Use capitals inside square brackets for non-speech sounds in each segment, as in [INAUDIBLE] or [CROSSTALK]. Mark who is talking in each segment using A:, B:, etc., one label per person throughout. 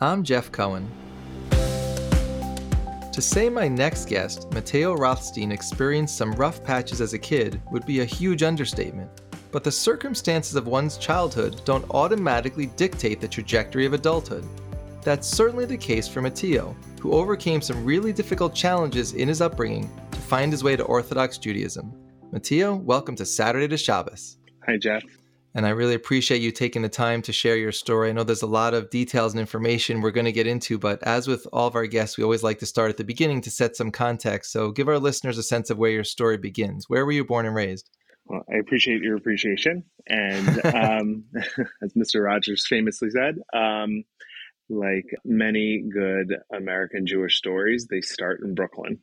A: I'm Jeff Cohen. To say my next guest, Mitio Rothstein, experienced some rough patches as a kid would be a huge understatement. But the circumstances of one's childhood don't automatically dictate the trajectory of adulthood. That's certainly the case for Mitio, who overcame some really difficult challenges in his upbringing to find his way to Orthodox Judaism. Matteo, welcome to Saturday to Shabbos.
B: Hi, Jeff.
A: And I really appreciate you taking the time to share your story. I know there's a lot of details and information we're going to get into, but as with all of our guests, we always like to start at the beginning to set some context. So give our listeners a sense of where your story begins. Where were you born and raised?
B: Well, I appreciate your appreciation. And um, [LAUGHS] as Mr. Rogers famously said, um, like many good American Jewish stories, they start in Brooklyn.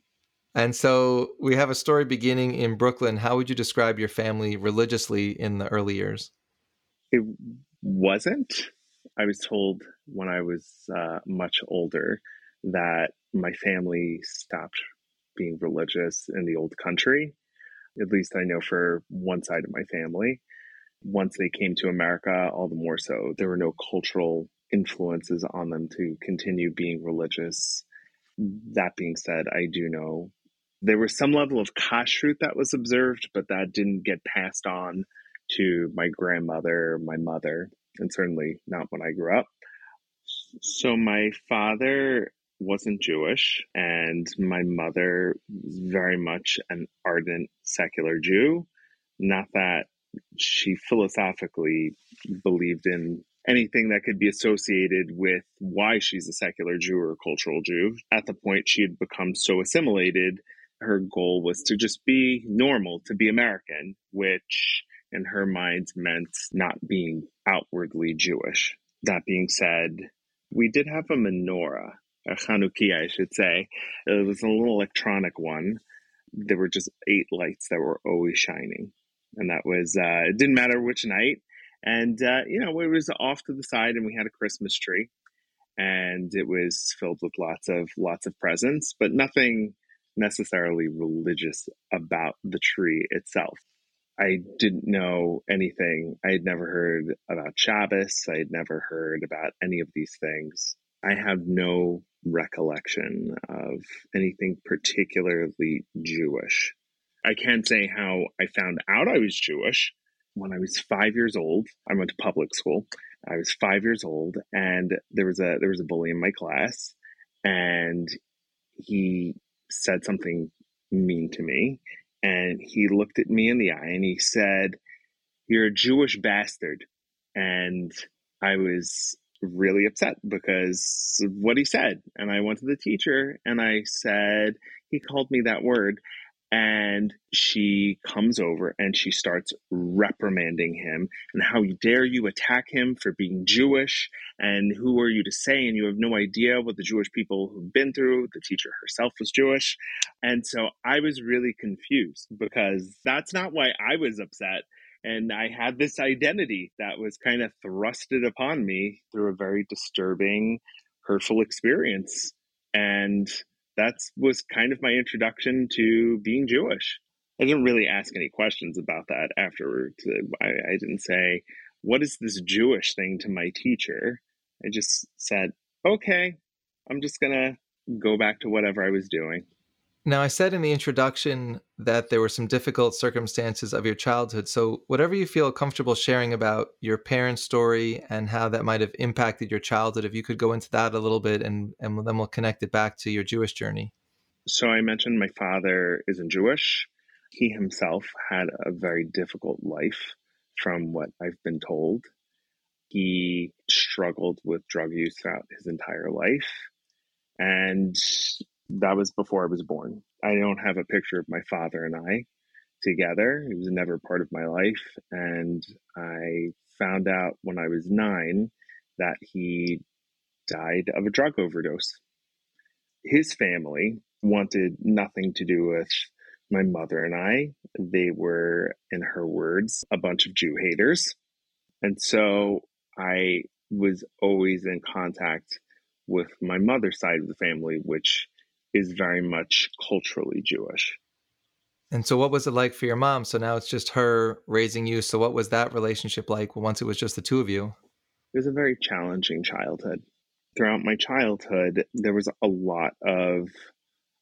A: And so we have a story beginning in Brooklyn. How would you describe your family religiously in the early years?
B: It wasn't. I was told when I was uh, much older that my family stopped being religious in the old country. At least I know for one side of my family. Once they came to America, all the more so, there were no cultural influences on them to continue being religious. That being said, I do know there was some level of kashrut that was observed, but that didn't get passed on to my grandmother, my mother, and certainly not when I grew up. So my father wasn't Jewish, and my mother was very much an ardent secular Jew. Not that she philosophically believed in anything that could be associated with why she's a secular Jew or a cultural Jew. At the point she had become so assimilated, her goal was to just be normal, to be American, which in her mind meant not being outwardly Jewish. That being said, we did have a menorah, a Chanukiah, I should say. It was a little electronic one. There were just eight lights that were always shining. And that was, uh, it didn't matter which night. And, uh, you know, it was off to the side and we had a Christmas tree and it was filled with lots of, lots of presents, but nothing necessarily religious about the tree itself. I didn't know anything. I had never heard about Shabbos. I had never heard about any of these things. I have no recollection of anything particularly Jewish. I can't say how I found out I was Jewish when I was five years old. I went to public school. I was five years old, and there was a there was a bully in my class, and he said something mean to me, and he looked at me in the eye and he said, You're a Jewish bastard. And I was really upset because of what he said. And I went to the teacher and I said, He called me that word. And she comes over and she starts reprimanding him. And how dare you attack him for being Jewish? And who are you to say? And you have no idea what the Jewish people have been through. The teacher herself was Jewish. And so I was really confused because that's not why I was upset. And I had this identity that was kind of thrusted upon me through a very disturbing, hurtful experience. And that was kind of my introduction to being Jewish. I didn't really ask any questions about that afterwards. I, I didn't say, What is this Jewish thing to my teacher? I just said, Okay, I'm just going to go back to whatever I was doing.
A: Now, I said in the introduction that there were some difficult circumstances of your childhood. So, whatever you feel comfortable sharing about your parents' story and how that might have impacted your childhood, if you could go into that a little bit and, and then we'll connect it back to your Jewish journey.
B: So, I mentioned my father isn't Jewish. He himself had a very difficult life, from what I've been told. He struggled with drug use throughout his entire life. And that was before I was born. I don't have a picture of my father and I together. He was never part of my life. And I found out when I was nine that he died of a drug overdose. His family wanted nothing to do with my mother and I. They were, in her words, a bunch of Jew haters. And so I was always in contact with my mother's side of the family, which is very much culturally Jewish.
A: And so, what was it like for your mom? So now it's just her raising you. So, what was that relationship like once it was just the two of you?
B: It was a very challenging childhood. throughout my childhood, there was a lot of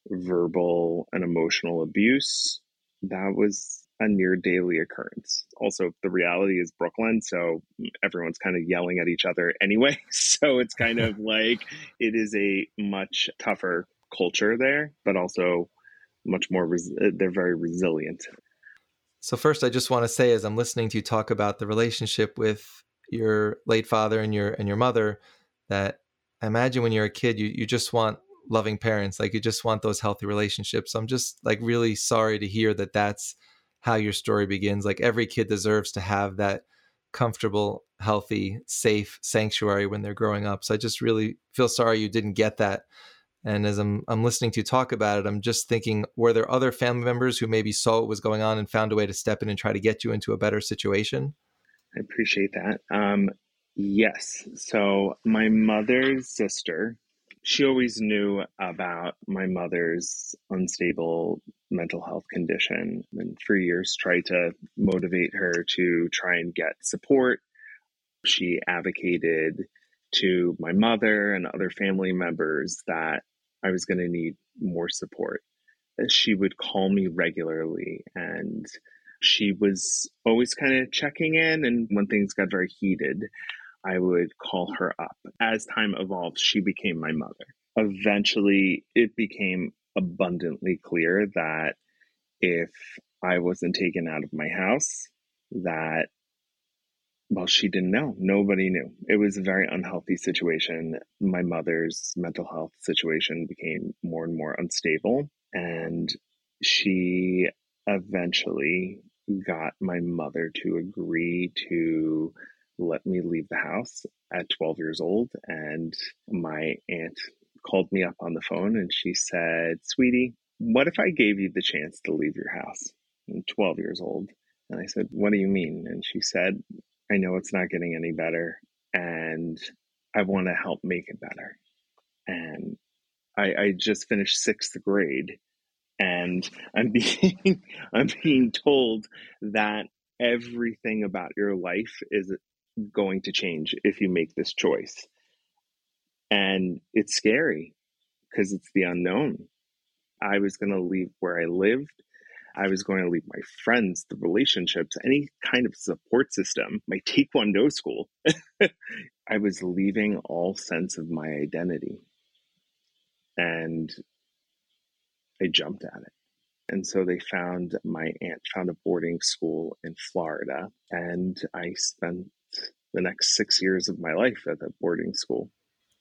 B: verbal and emotional abuse. That was a near daily occurrence. Also, the reality is Brooklyn, so everyone's kind of yelling at each other anyway. [LAUGHS] So it's kind of [LAUGHS] like it is a much tougher culture there, but also much more, res- they're very resilient.
A: So, first, I just want to say, as I'm listening to you talk about the relationship with your late father and your and your mother, that I imagine when you're a kid, you you just want loving parents, like you just want those healthy relationships. I'm just like really sorry to hear that that's how your story begins. Like every kid deserves to have that comfortable, healthy, safe sanctuary when they're growing up. So I just really feel sorry you didn't get that. And as I'm I'm listening to you talk about it, I'm just thinking, were there other family members who maybe saw what was going on and found a way to step in and try to get you into a better situation?
B: I appreciate that. Um, yes. So my mother's sister, she always knew about my mother's unstable mental health condition and for years tried to motivate her to try and get support. She advocated to my mother and other family members that I was going to need more support. Uh, she would call me regularly and she was always kind of checking in. And when things got very heated, I would call her up. As time evolved, she became my mother. Eventually, it became abundantly clear that if I wasn't taken out of my house, that well, she didn't know. Nobody knew. It was a very unhealthy situation. My mother's mental health situation became more and more unstable. And she eventually got my mother to agree to let me leave the house at 12 years old. And my aunt called me up on the phone and she said, Sweetie, what if I gave you the chance to leave your house? I'm 12 years old. And I said, What do you mean? And she said, I know it's not getting any better and I want to help make it better. And I, I just finished sixth grade and [LAUGHS] I'm being I'm being told that everything about your life is going to change if you make this choice. And it's scary because it's the unknown. I was going to leave where I lived. I was going to leave my friends, the relationships, any kind of support system, my taekwondo school. [LAUGHS] I was leaving all sense of my identity. And I jumped at it. And so they found my aunt found a boarding school in Florida, and I spent the next six years of my life at that boarding school.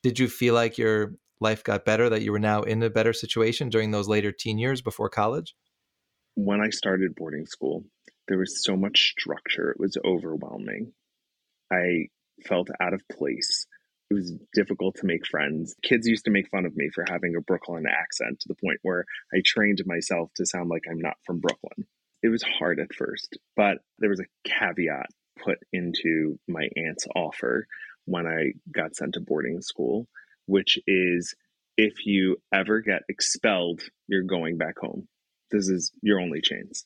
A: Did you feel like your life got better, that you were now in a better situation during those later teen years before college?
B: When I started boarding school, there was so much structure, it was overwhelming. I felt out of place. It was difficult to make friends. Kids used to make fun of me for having a Brooklyn accent to the point where I trained myself to sound like I'm not from Brooklyn. It was hard at first, but there was a caveat put into my aunt's offer when I got sent to boarding school, which is if you ever get expelled, you're going back home. This is your only chance.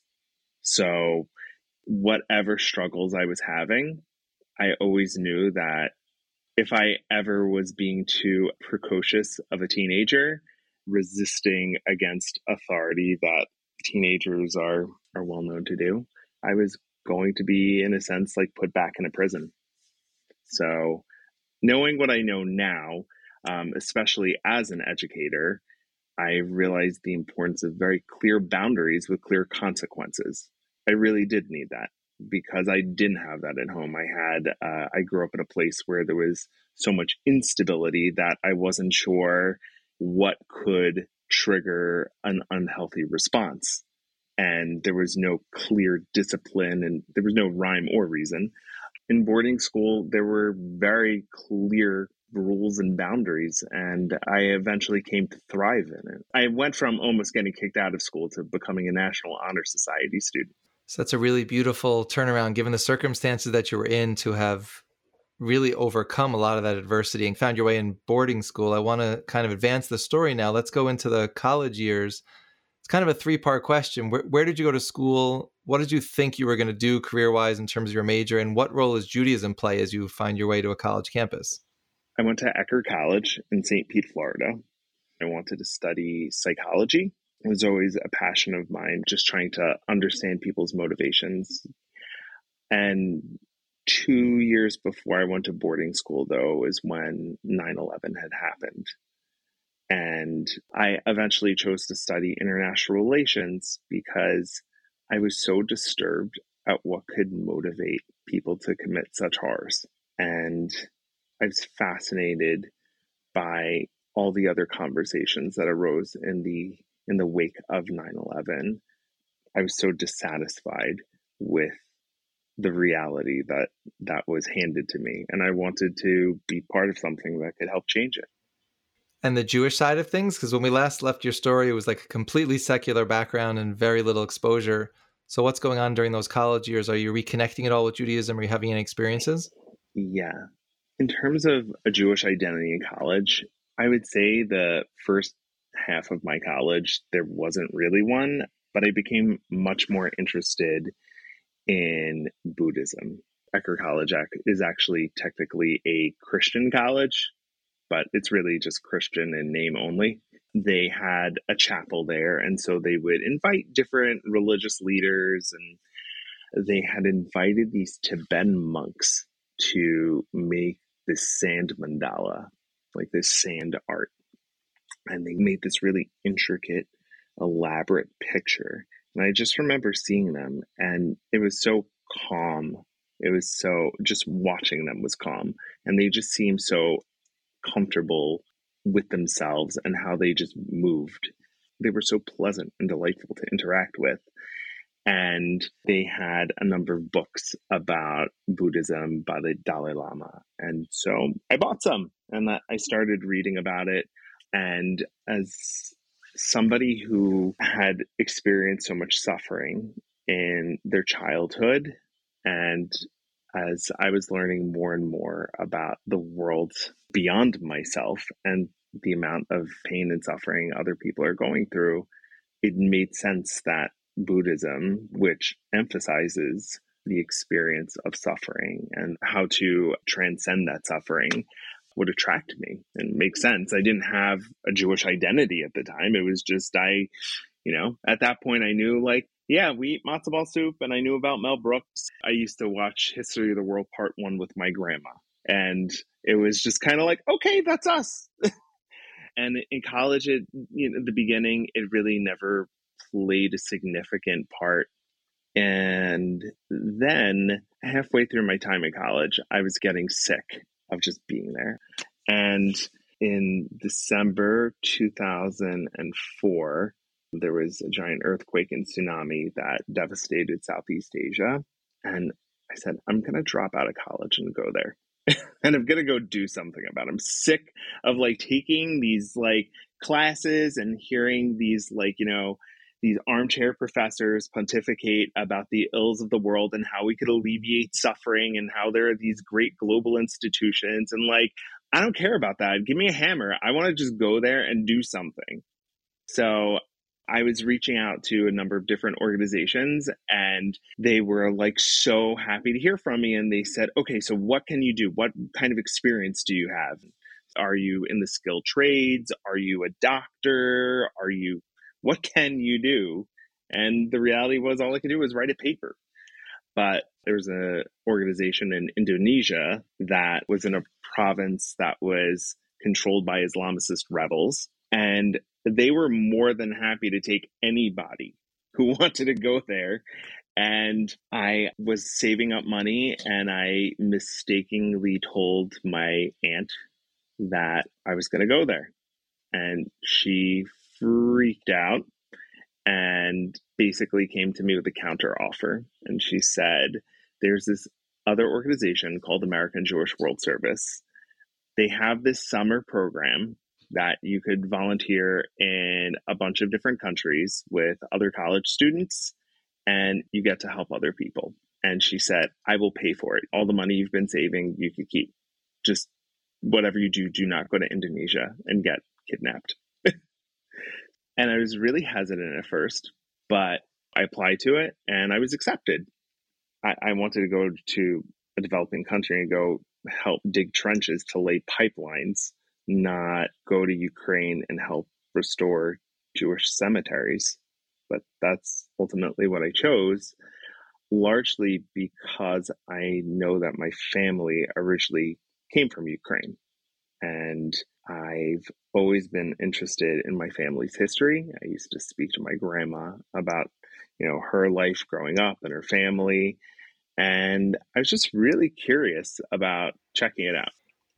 B: So, whatever struggles I was having, I always knew that if I ever was being too precocious of a teenager, resisting against authority that teenagers are are well known to do, I was going to be in a sense like put back in a prison. So, knowing what I know now, um, especially as an educator, I realized the importance of very clear boundaries with clear consequences. I really did need that because I didn't have that at home. I had, uh, I grew up in a place where there was so much instability that I wasn't sure what could trigger an unhealthy response. And there was no clear discipline and there was no rhyme or reason. In boarding school, there were very clear rules and boundaries, and I eventually came to thrive in it. I went from almost getting kicked out of school to becoming a National Honor Society student.
A: So that's a really beautiful turnaround, given the circumstances that you were in, to have really overcome a lot of that adversity and found your way in boarding school. I want to kind of advance the story now. Let's go into the college years. It's kind of a three part question. Where, where did you go to school? What did you think you were going to do career wise in terms of your major? And what role does Judaism play as you find your way to a college campus?
B: I went to Eckerd College in St. Pete, Florida. I wanted to study psychology. It was always a passion of mine, just trying to understand people's motivations. And two years before I went to boarding school, though, is when 9 11 had happened. And I eventually chose to study international relations because I was so disturbed at what could motivate people to commit such horrors. And I was fascinated by all the other conversations that arose in the in the wake of 9/11. I was so dissatisfied with the reality that that was handed to me and I wanted to be part of something that could help change it.
A: And the Jewish side of things because when we last left your story it was like a completely secular background and very little exposure. So what's going on during those college years? Are you reconnecting at all with Judaism? Are you having any experiences?
B: Yeah. In terms of a Jewish identity in college, I would say the first half of my college, there wasn't really one, but I became much more interested in Buddhism. Eckerd College is actually technically a Christian college, but it's really just Christian in name only. They had a chapel there, and so they would invite different religious leaders, and they had invited these Tibetan monks to make this sand mandala, like this sand art. And they made this really intricate, elaborate picture. And I just remember seeing them, and it was so calm. It was so, just watching them was calm. And they just seemed so comfortable with themselves and how they just moved. They were so pleasant and delightful to interact with and they had a number of books about Buddhism by the Dalai Lama. And so I bought some and I started reading about it. And as somebody who had experienced so much suffering in their childhood, and as I was learning more and more about the world beyond myself and the amount of pain and suffering other people are going through, it made sense that Buddhism, which emphasizes the experience of suffering and how to transcend that suffering would attract me and make sense. I didn't have a Jewish identity at the time. It was just I, you know, at that point I knew like, yeah, we eat matzo ball soup and I knew about Mel Brooks. I used to watch History of the World Part 1 with my grandma. And it was just kind of like, okay, that's us. [LAUGHS] and in college at you know, the beginning, it really never played a significant part. And then halfway through my time in college, I was getting sick of just being there. And in December 2004, there was a giant earthquake and tsunami that devastated Southeast Asia. And I said, I'm going to drop out of college and go there. [LAUGHS] and I'm going to go do something about it. I'm sick of like taking these like classes and hearing these like, you know, these armchair professors pontificate about the ills of the world and how we could alleviate suffering and how there are these great global institutions and like I don't care about that. Give me a hammer. I want to just go there and do something. So I was reaching out to a number of different organizations and they were like so happy to hear from me. And they said, okay, so what can you do? What kind of experience do you have? Are you in the skilled trades? Are you a doctor? Are you what can you do? And the reality was all I could do was write a paper. But there was an organization in Indonesia that was in a province that was controlled by Islamicist rebels. And they were more than happy to take anybody who [LAUGHS] wanted to go there. And I was saving up money and I mistakenly told my aunt that I was going to go there. And she freaked out and basically came to me with a counter offer. And she said, There's this other organization called American Jewish World Service. They have this summer program that you could volunteer in a bunch of different countries with other college students, and you get to help other people. And she said, I will pay for it. All the money you've been saving, you could keep. Just whatever you do, do not go to Indonesia and get kidnapped. And I was really hesitant at first, but I applied to it and I was accepted. I, I wanted to go to a developing country and go help dig trenches to lay pipelines, not go to Ukraine and help restore Jewish cemeteries. But that's ultimately what I chose, largely because I know that my family originally came from Ukraine. And I've always been interested in my family's history. I used to speak to my grandma about, you know, her life growing up and her family. And I was just really curious about checking it out.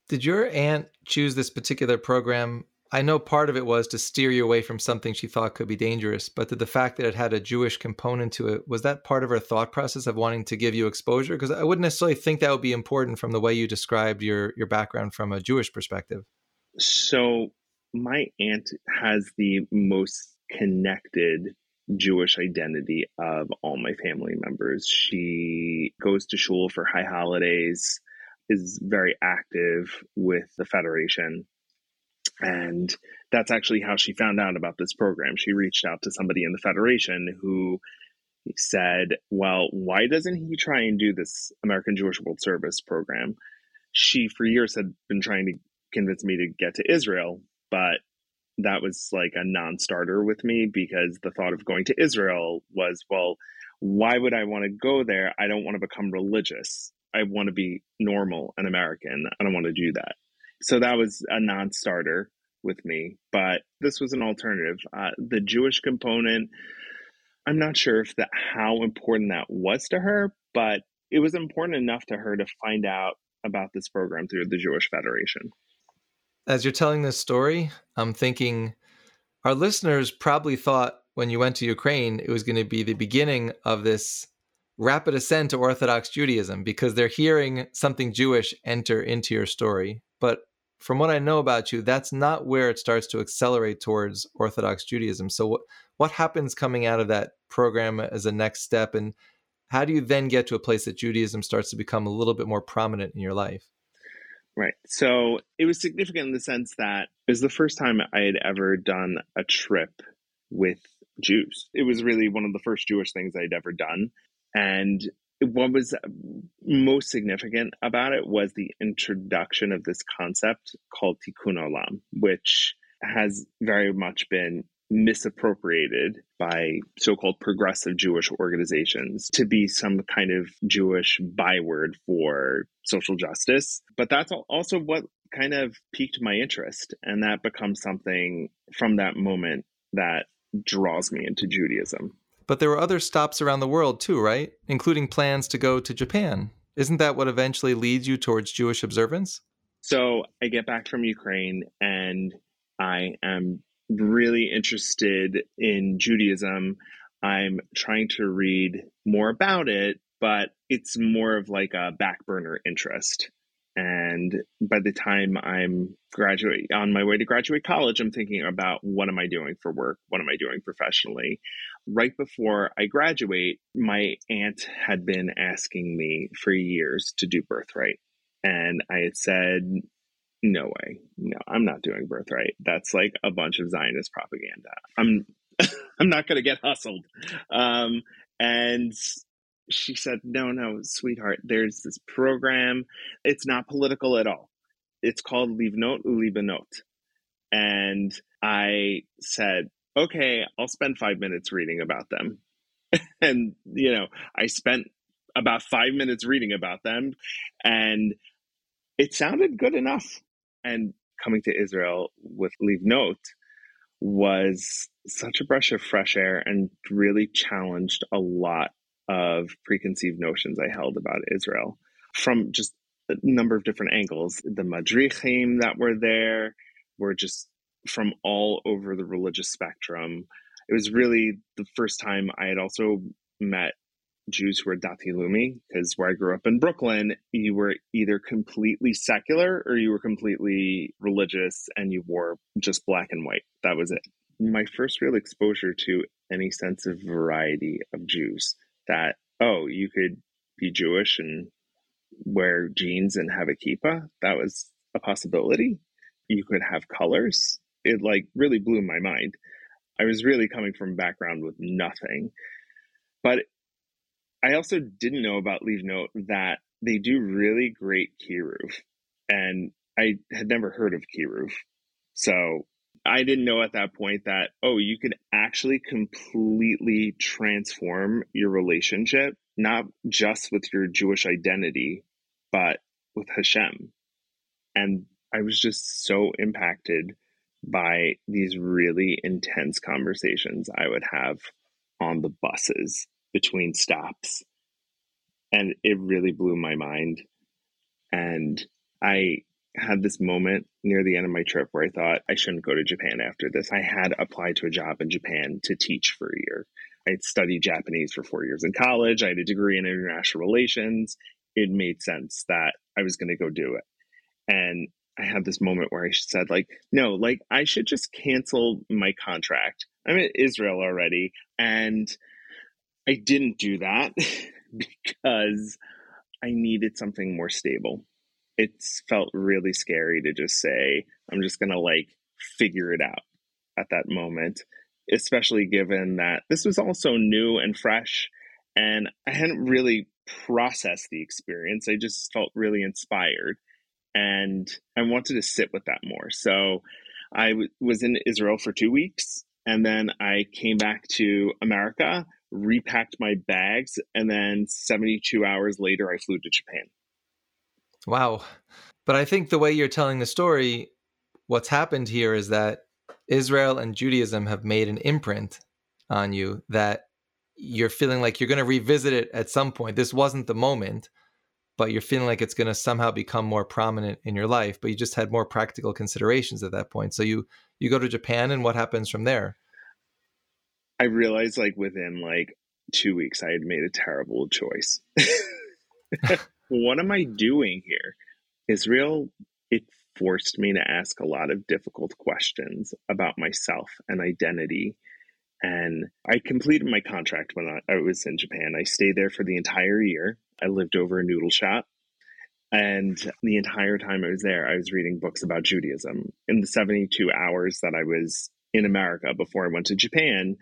A: Did your aunt choose this particular program I know part of it was to steer you away from something she thought could be dangerous, but the fact that it had a Jewish component to it, was that part of her thought process of wanting to give you exposure? Because I wouldn't necessarily think that would be important from the way you described your, your background from a Jewish perspective.
B: So, my aunt has the most connected Jewish identity of all my family members. She goes to shul for high holidays, is very active with the Federation and that's actually how she found out about this program. She reached out to somebody in the Federation who said, Well, why doesn't he try and do this American Jewish World Service program? She, for years, had been trying to convince me to get to Israel, but that was like a non starter with me because the thought of going to Israel was, well, why would I want to go there? I don't want to become religious. I want to be normal and American. I don't want to do that so that was a non-starter with me but this was an alternative. Uh, the jewish component i'm not sure if that how important that was to her but it was important enough to her to find out about this program through the jewish federation.
A: As you're telling this story i'm thinking our listeners probably thought when you went to ukraine it was going to be the beginning of this rapid ascent to orthodox judaism because they're hearing something jewish enter into your story but from what I know about you, that's not where it starts to accelerate towards Orthodox Judaism. So, what what happens coming out of that program as a next step, and how do you then get to a place that Judaism starts to become a little bit more prominent in your life?
B: Right. So it was significant in the sense that it was the first time I had ever done a trip with Jews. It was really one of the first Jewish things I'd ever done. And what was most significant about it was the introduction of this concept called tikkun olam, which has very much been misappropriated by so-called progressive Jewish organizations to be some kind of Jewish byword for social justice. But that's also what kind of piqued my interest and that becomes something from that moment that draws me into Judaism.
A: But there were other stops around the world too, right? Including plans to go to Japan. Isn't that what eventually leads you towards Jewish observance?
B: So I get back from Ukraine and I am really interested in Judaism. I'm trying to read more about it, but it's more of like a back burner interest. And by the time I'm graduate on my way to graduate college, I'm thinking about what am I doing for work? What am I doing professionally? Right before I graduate, my aunt had been asking me for years to do birthright. And I had said, no way. No, I'm not doing birthright. That's like a bunch of Zionist propaganda. I'm [LAUGHS] I'm not going to get hustled. Um, and she said, No, no, sweetheart, there's this program. It's not political at all. It's called Livnot Ulibanot. And I said, Okay, I'll spend five minutes reading about them. [LAUGHS] and, you know, I spent about five minutes reading about them. And it sounded good enough. And coming to Israel with Livnot was such a brush of fresh air and really challenged a lot of preconceived notions I held about Israel from just a number of different angles. The madrichim that were there were just from all over the religious spectrum. It was really the first time I had also met Jews who were Dati Leumi, because where I grew up in Brooklyn, you were either completely secular or you were completely religious and you wore just black and white. That was it. My first real exposure to any sense of variety of Jews that oh you could be Jewish and wear jeans and have a kippah. That was a possibility. You could have colors. It like really blew my mind. I was really coming from a background with nothing. But I also didn't know about Livnot that they do really great kiruv. And I had never heard of kiruv. So I didn't know at that point that, oh, you could actually completely transform your relationship, not just with your Jewish identity, but with Hashem. And I was just so impacted by these really intense conversations I would have on the buses between stops. And it really blew my mind. And I had this moment near the end of my trip where I thought I shouldn't go to Japan after this. I had applied to a job in Japan to teach for a year. I had studied Japanese for four years in college. I had a degree in international relations. It made sense that I was going to go do it. And I had this moment where I said, like, no, like, I should just cancel my contract. I'm in Israel already. And I didn't do that [LAUGHS] because I needed something more stable it felt really scary to just say, I'm just going to like figure it out at that moment, especially given that this was also new and fresh. And I hadn't really processed the experience. I just felt really inspired. And I wanted to sit with that more. So I w- was in Israel for two weeks. And then I came back to America, repacked my bags, and then 72 hours later, I flew to Japan.
A: Wow. But I think the way you're telling the story, what's happened here is that Israel and Judaism have made an imprint on you that you're feeling like you're going to revisit it at some point. This wasn't the moment, but you're feeling like it's going to somehow become more prominent in your life, but you just had more practical considerations at that point. So you you go to Japan and what happens from there?
B: I realized like within like 2 weeks I had made a terrible choice. [LAUGHS] [LAUGHS] what am I doing here? Israel, it forced me to ask a lot of difficult questions about myself and identity. And I completed my contract when I, was in Japan. I stayed there for the entire year. I lived over a noodle shop. And the entire time I was there, I was reading books about Judaism. In the 72 hours that I was in America before I went to Japan,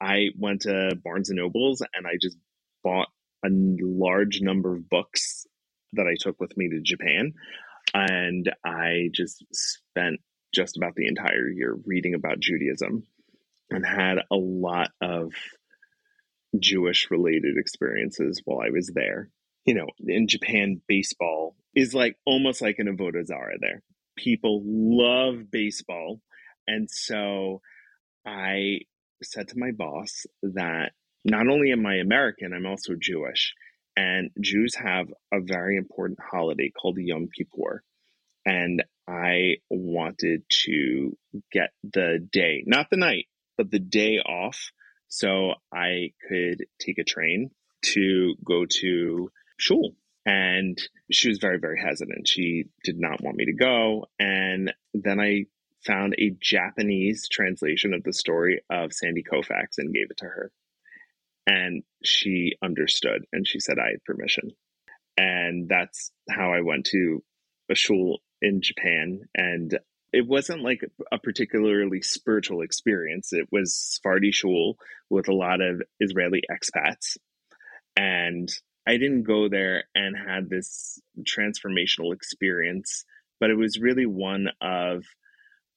B: I went to Barnes and Nobles and I just bought a large number of books that I took with me to Japan. And I just spent just about the entire year reading about Judaism and had a lot of Jewish related experiences while I was there. You know, in Japan, baseball is like almost like an avodah zara there. People love baseball. And so I said to my boss that not only am I American, I'm also Jewish. And Jews have a very important holiday called Yom Kippur. And I wanted to get the day, not the night, but the day off so I could take a train to go to shul. And she was very, very hesitant. She did not want me to go. And then I found a Japanese translation of the story of Sandy Koufax and gave it to her. And she understood and she said I had permission. And that's how I went to a shul in Japan. And it wasn't like a particularly spiritual experience. It was Sephardi shul with a lot of Israeli expats. And I didn't go there and had this transformational experience, but it was really one of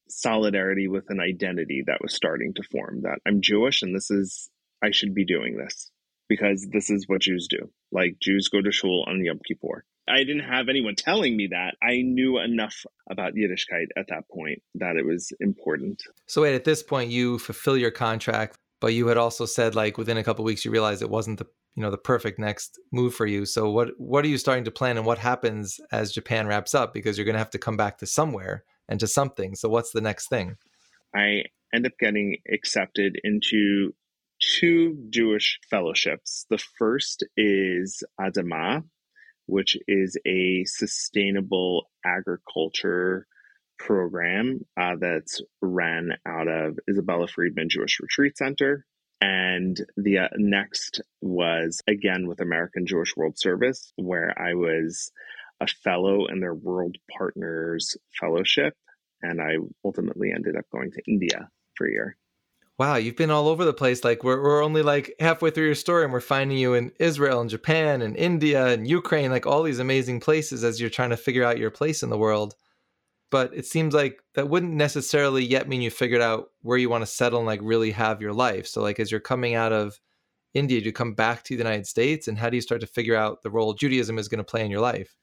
B: solidarity with an identity that was starting to form that I'm Jewish and this is I should be doing this because this is what Jews do. Like Jews go to shul on Yom Kippur. I didn't have anyone telling me that. I knew enough about Yiddishkeit at that point that it was important.
A: So wait, at this point you fulfill your contract, but you had also said like within a couple weeks you realized it wasn't the you know the perfect next move for you. So what what are you starting to plan and what happens as Japan wraps up because you're going to have to come back to somewhere and to something. So what's the next thing?
B: I end up getting accepted into two Jewish fellowships. The first is Adama, which is a sustainable agriculture program uh, that's ran out of Isabella Freedman Jewish Retreat Center. And the uh, next was again with American Jewish World Service, where I was a fellow in their World Partners Fellowship. And I ultimately ended up going to India for a year.
A: Wow, you've been all over the place. Like we're we're only like halfway through your story and we're finding you in Israel and Japan and India and Ukraine, like all these amazing places as you're trying to figure out your place in the world. But it seems like that wouldn't necessarily yet mean you figured out where you want to settle and like really have your life. So like as you're coming out of India, do you come back to the United States and how do you start to figure out the role Judaism is going to play in your life?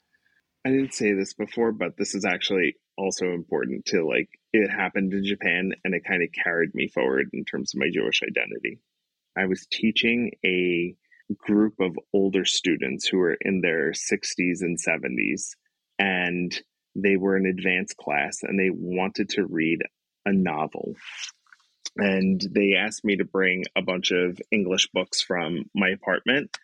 B: I didn't say this before, but this is actually also important to like it happened in Japan and it kind of carried me forward in terms of my Jewish identity. I was teaching a group of older students who were in their 60s and 70s and they were an advanced class and they wanted to read a novel. And they asked me to bring a bunch of English books from my apartment.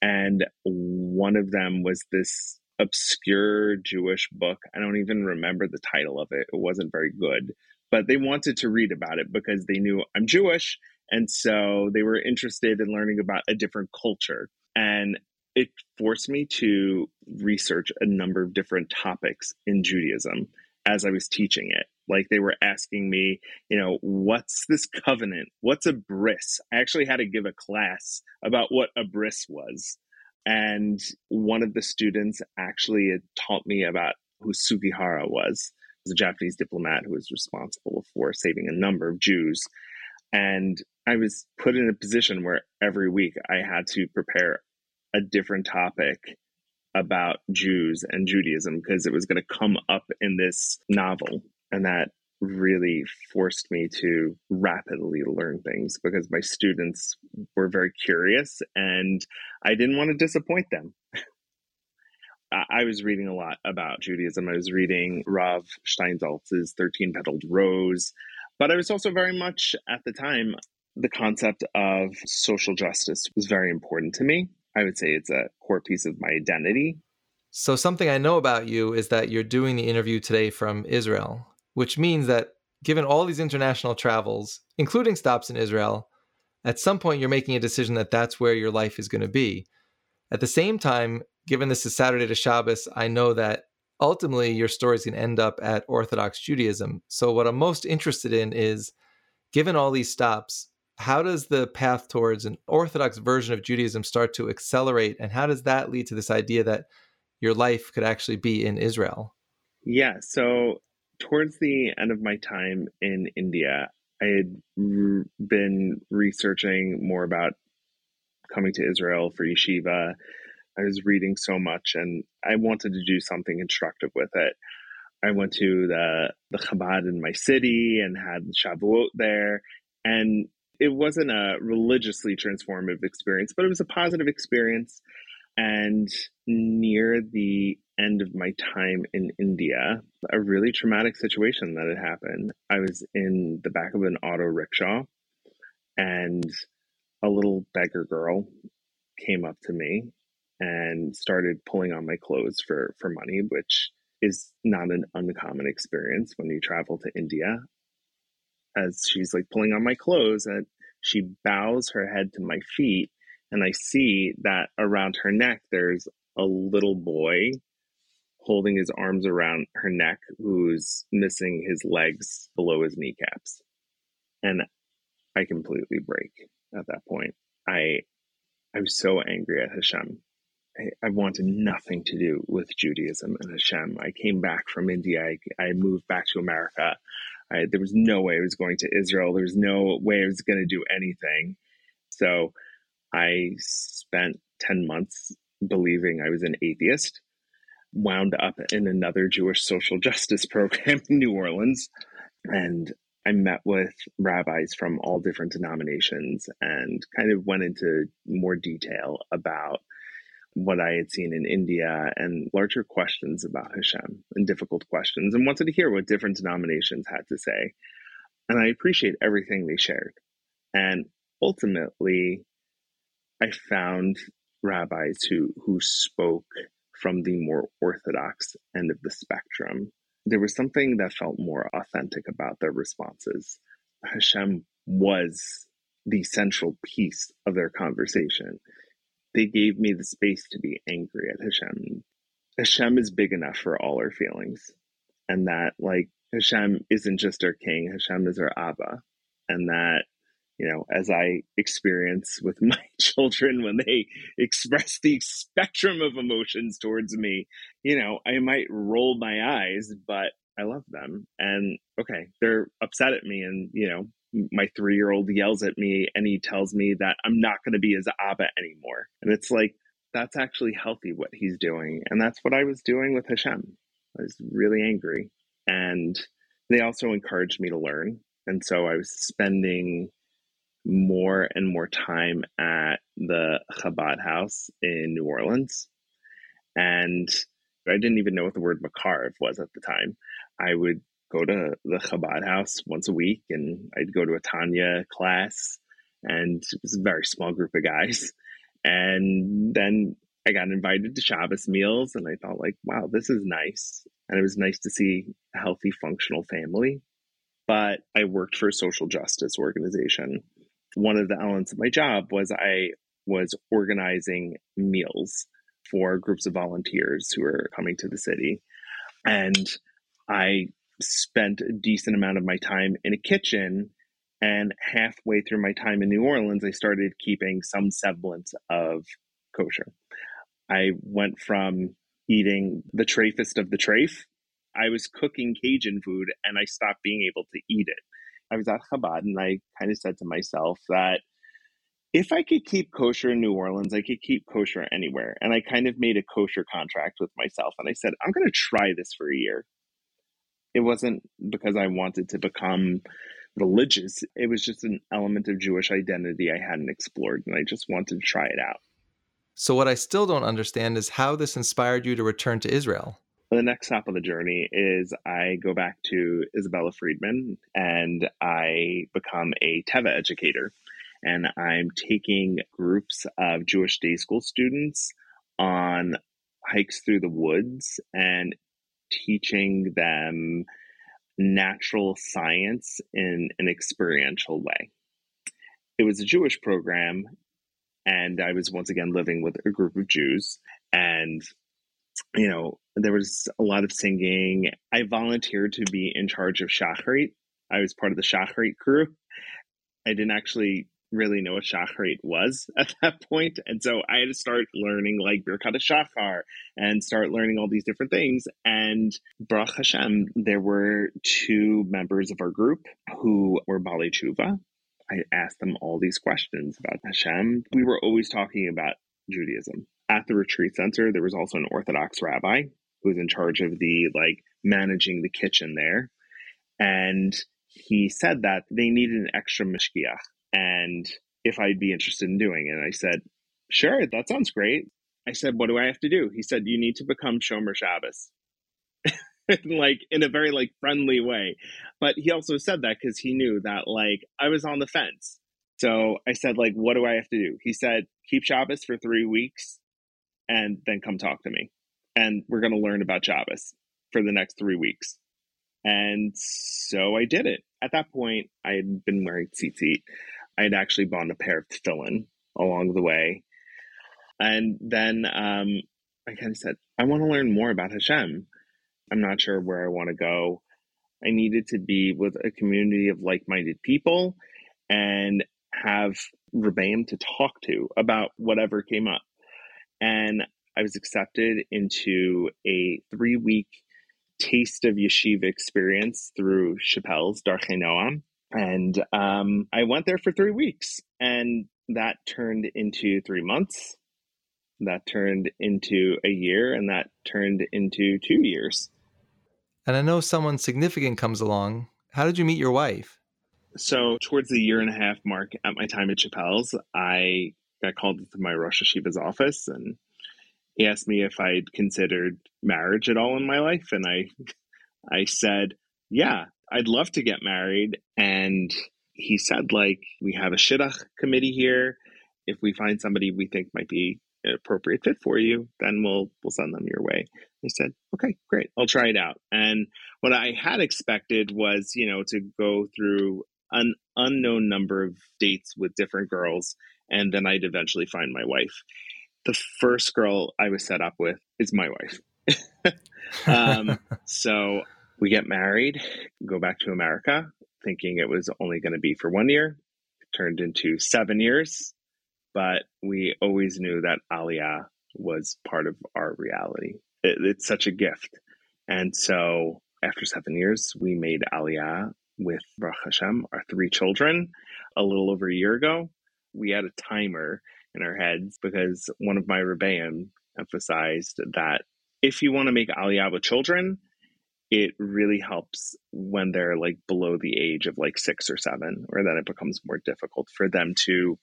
B: And one of them was this obscure Jewish book. I don't even remember the title of it. It wasn't very good, but they wanted to read about it because they knew I'm Jewish. And so they were interested in learning about a different culture. And it forced me to research a number of different topics in Judaism as I was teaching it. Like they were asking me, you know, what's this covenant? What's a bris? I actually had to give a class about what a bris was. And one of the students actually taught me about who Sugihara was. Was a Japanese diplomat who was responsible for saving a number of Jews. And I was put in a position where every week I had to prepare a different topic about Jews and Judaism because it was going to come up in this novel. And that really forced me to rapidly learn things because my students were very curious and I didn't want to disappoint them. I was reading a lot about Judaism. I was reading Rav Steinsaltz's 13 Petaled Rose, but I was also very much at the time, the concept of social justice was very important to me. I would say it's a core piece of my identity.
A: So, something I know about you is that you're doing the interview today from Israel which means that given all these international travels, including stops in Israel, at some point you're making a decision that that's where your life is going to be. At the same time, given this is Saturday to Shabbos, I know that ultimately your story is going to end up at Orthodox Judaism. So, what I'm most interested in is given all these stops, how does the path towards an Orthodox version of Judaism start to accelerate? And how does that lead to this idea that your life could actually be in Israel?
B: Yeah. So, towards the end of my time in India, I had r- been researching more about coming to Israel for yeshiva. I was reading so much and I wanted to do something constructive with it. I went to the, the Chabad in my city and had Shavuot there. And it wasn't a religiously transformative experience, but it was a positive experience. And near the end of my time in India, a really traumatic situation that had happened. I was in the back of an auto rickshaw and a little beggar girl came up to me and started pulling on my clothes for, for money, which is not an uncommon experience when you travel to India. As she's like pulling on my clothes, and she bows her head to my feet, and I see that around her neck there's a little boy holding his arms around her neck, who's missing his legs below his kneecaps. And I completely break at that point. I I was so angry at Hashem. I, I wanted nothing to do with Judaism and Hashem. I came back from India. I, I moved back to America. I, there was no way I was going to Israel. There was no way I was going to do anything. So I spent 10 months believing I was an atheist wound up in another Jewish social justice [LAUGHS] program in New Orleans. And I met with rabbis from all different denominations and kind of went into more detail about what I had seen in India and larger questions about Hashem and difficult questions and wanted to hear what different denominations had to say. And I appreciate everything they shared. And ultimately, I found rabbis who, who spoke from the more orthodox end of the spectrum, there was something that felt more authentic about their responses. Hashem was the central piece of their conversation. They gave me the space to be angry at Hashem. Hashem is big enough for all our feelings. And that, like, Hashem isn't just our king, Hashem is our Abba. And that you know, as I experience with [LAUGHS] my children when they express the spectrum of emotions towards me, you know, I might roll my eyes, but I love them. And okay, they're upset at me. And, you know, my three year old yells at me and he tells me that I'm not going to be his Abba anymore. And it's like, that's actually healthy what he's doing. And that's what I was doing with Hashem. I was really angry. And they also encouraged me to learn. And so I was spending more and more time at the Chabad house in New Orleans. And I didn't even know what the word Makarov was at the time. I would go to the Chabad house once a week and I'd go to a Tanya class. And it was a very small group of guys. And then I got invited to Shabbos meals and I thought like, wow, this is nice. And it was nice to see a healthy, functional family. But I worked for a social justice organization. One of the elements of my job was I was organizing meals for groups of volunteers who were coming to the city. And I spent a decent amount of my time in a kitchen. And halfway through my time in New Orleans, I started keeping some semblance of kosher. I went from eating the trafest of the trafe. I was cooking Cajun food and I stopped being able to eat it. I was at Chabad and I kind of said to myself that if I could keep kosher in New Orleans, I could keep kosher anywhere. And I kind of made a kosher contract with myself and I said, I'm going to try this for a year. It wasn't because I wanted to become religious, it was just an element of Jewish identity I hadn't explored and I just wanted to try it out.
A: So, what I still don't understand is how this inspired you to return to Israel.
B: The next stop of the journey is I go back to Isabella Freedman and I become a Teva educator. And I'm taking groups of Jewish day school students on hikes through the woods and teaching them natural science in an experiential way. It was a Jewish program, and I was once again living with a group of Jews. And, you know, there was a lot of singing. I volunteered to be in charge of Shacharit. I was part of the Shacharit crew. I didn't actually really know what Shacharit was [LAUGHS] at that point. And so I had to start learning like Birkat Shachar and start learning all these different things. And Baruch Hashem, there were two members of our group who were Baalei Teshuva, I asked them all these questions about Hashem. We were always talking about Judaism. At the retreat center, there was also an Orthodox rabbi who was in charge of the like managing the kitchen there. And he said that they needed an extra mashgiach and if I'd be interested in doing it. And I said, sure, that sounds great. I said, what do I have to do? He said, you need to become Shomer Shabbos. [LAUGHS] like in a very like friendly way. But he also said that because he knew that like I was on the fence. So I said, like, what do I have to do? He said, keep Shabbos for three weeks and then come talk to me. And we're going to learn about Shabbos for the next three weeks. And so I did it. At that point, I had been wearing tzitzit. I had actually bought a pair of tefillin along the way. And then um, I kind of said, I want to learn more about Hashem. I'm not sure where I want to go. I needed to be with a community of like minded people and have Rebbeim to talk to about whatever came up. And I was accepted into a three week taste of yeshiva experience through Shapell's Darchei Noam. And um, I went there for three weeks, and that turned into three months. That turned into a year, and that turned into two years.
A: And I know someone significant comes along. How did you meet your wife?
B: So, towards the year and a half mark at my time at Shapell's, I got called into my Rosh Yeshiva's office and he asked me if I'd considered marriage at all in my life. And I, I said, yeah, I'd love to get married. And he said, like, we have a shidduch committee here. If we find somebody we think might be an appropriate fit for you, then we'll we'll send them your way. I said, okay, great, I'll try it out. And what I had expected was, you know, to go through an unknown number of dates with different girls, and then I'd eventually find my wife. The first girl I was set up with is my wife. [LAUGHS] um, [LAUGHS] so we get married, go back to America, thinking it was only going to be for one year. turned into seven years, but we always knew that Aliyah was part of our reality. It, it's such a gift. And so after seven years, we made Aliyah with Baruch Hashem, our three children, a little over a year ago. We had a timer in our heads because one of my rebbeim emphasized that if you want to make Aliyah with children, it really helps when they're like below the age of like six or seven, or then it becomes more difficult for them to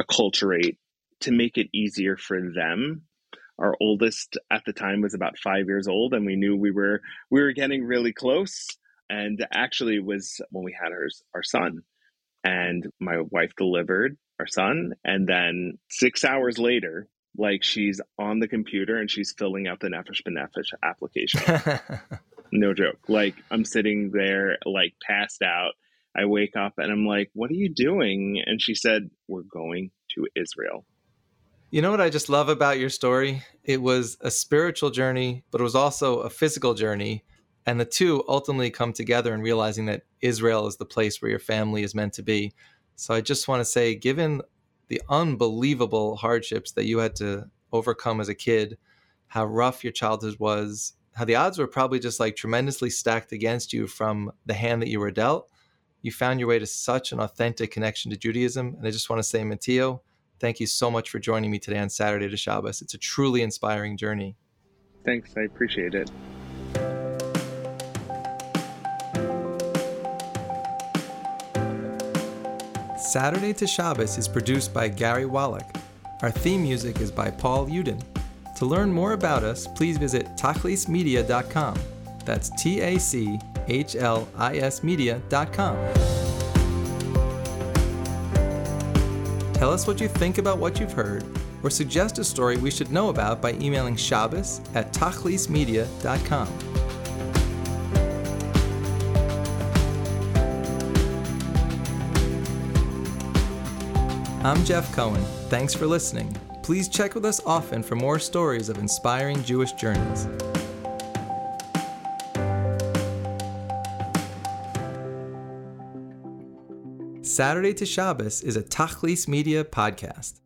B: acculturate to make it easier for them. Our oldest at the time was about five years old, and we knew we were we were getting really close. And actually, was when we had our our son, and my wife delivered our son, and then six hours later, like she's on the computer and she's filling out the Nefesh B'Nefesh application. [LAUGHS] no joke. Like I'm sitting there, like passed out. I wake up and I'm like, "What are you doing?" And she said, "We're going to Israel."
A: You know what I just love about your story? It was a spiritual journey, but it was also a physical journey. And the two ultimately come together in realizing that Israel is the place where your family is meant to be. So I just want to say, given the unbelievable hardships that you had to overcome as a kid, how rough your childhood was, how the odds were probably just like tremendously stacked against you from the hand that you were dealt. You found your way to such an authentic connection to Judaism. And I just want to say, Mitio, thank you so much for joining me today on Saturday to Shabbos. It's a truly inspiring journey.
B: Thanks. I appreciate it.
A: Saturday to Shabbos is produced by Gary Wallach. Our theme music is by Paul Uden. To learn more about us, please visit tachlismedia.com. That's T A C H L I S media.com. Tell us what you think about what you've heard, or suggest a story we should know about by emailing Shabbos at tachlismedia.com. I'm Jeff Cohen. Thanks for listening. Please check with us often for more stories of inspiring Jewish journeys. Saturday to Shabbos is a Tachlis Media podcast.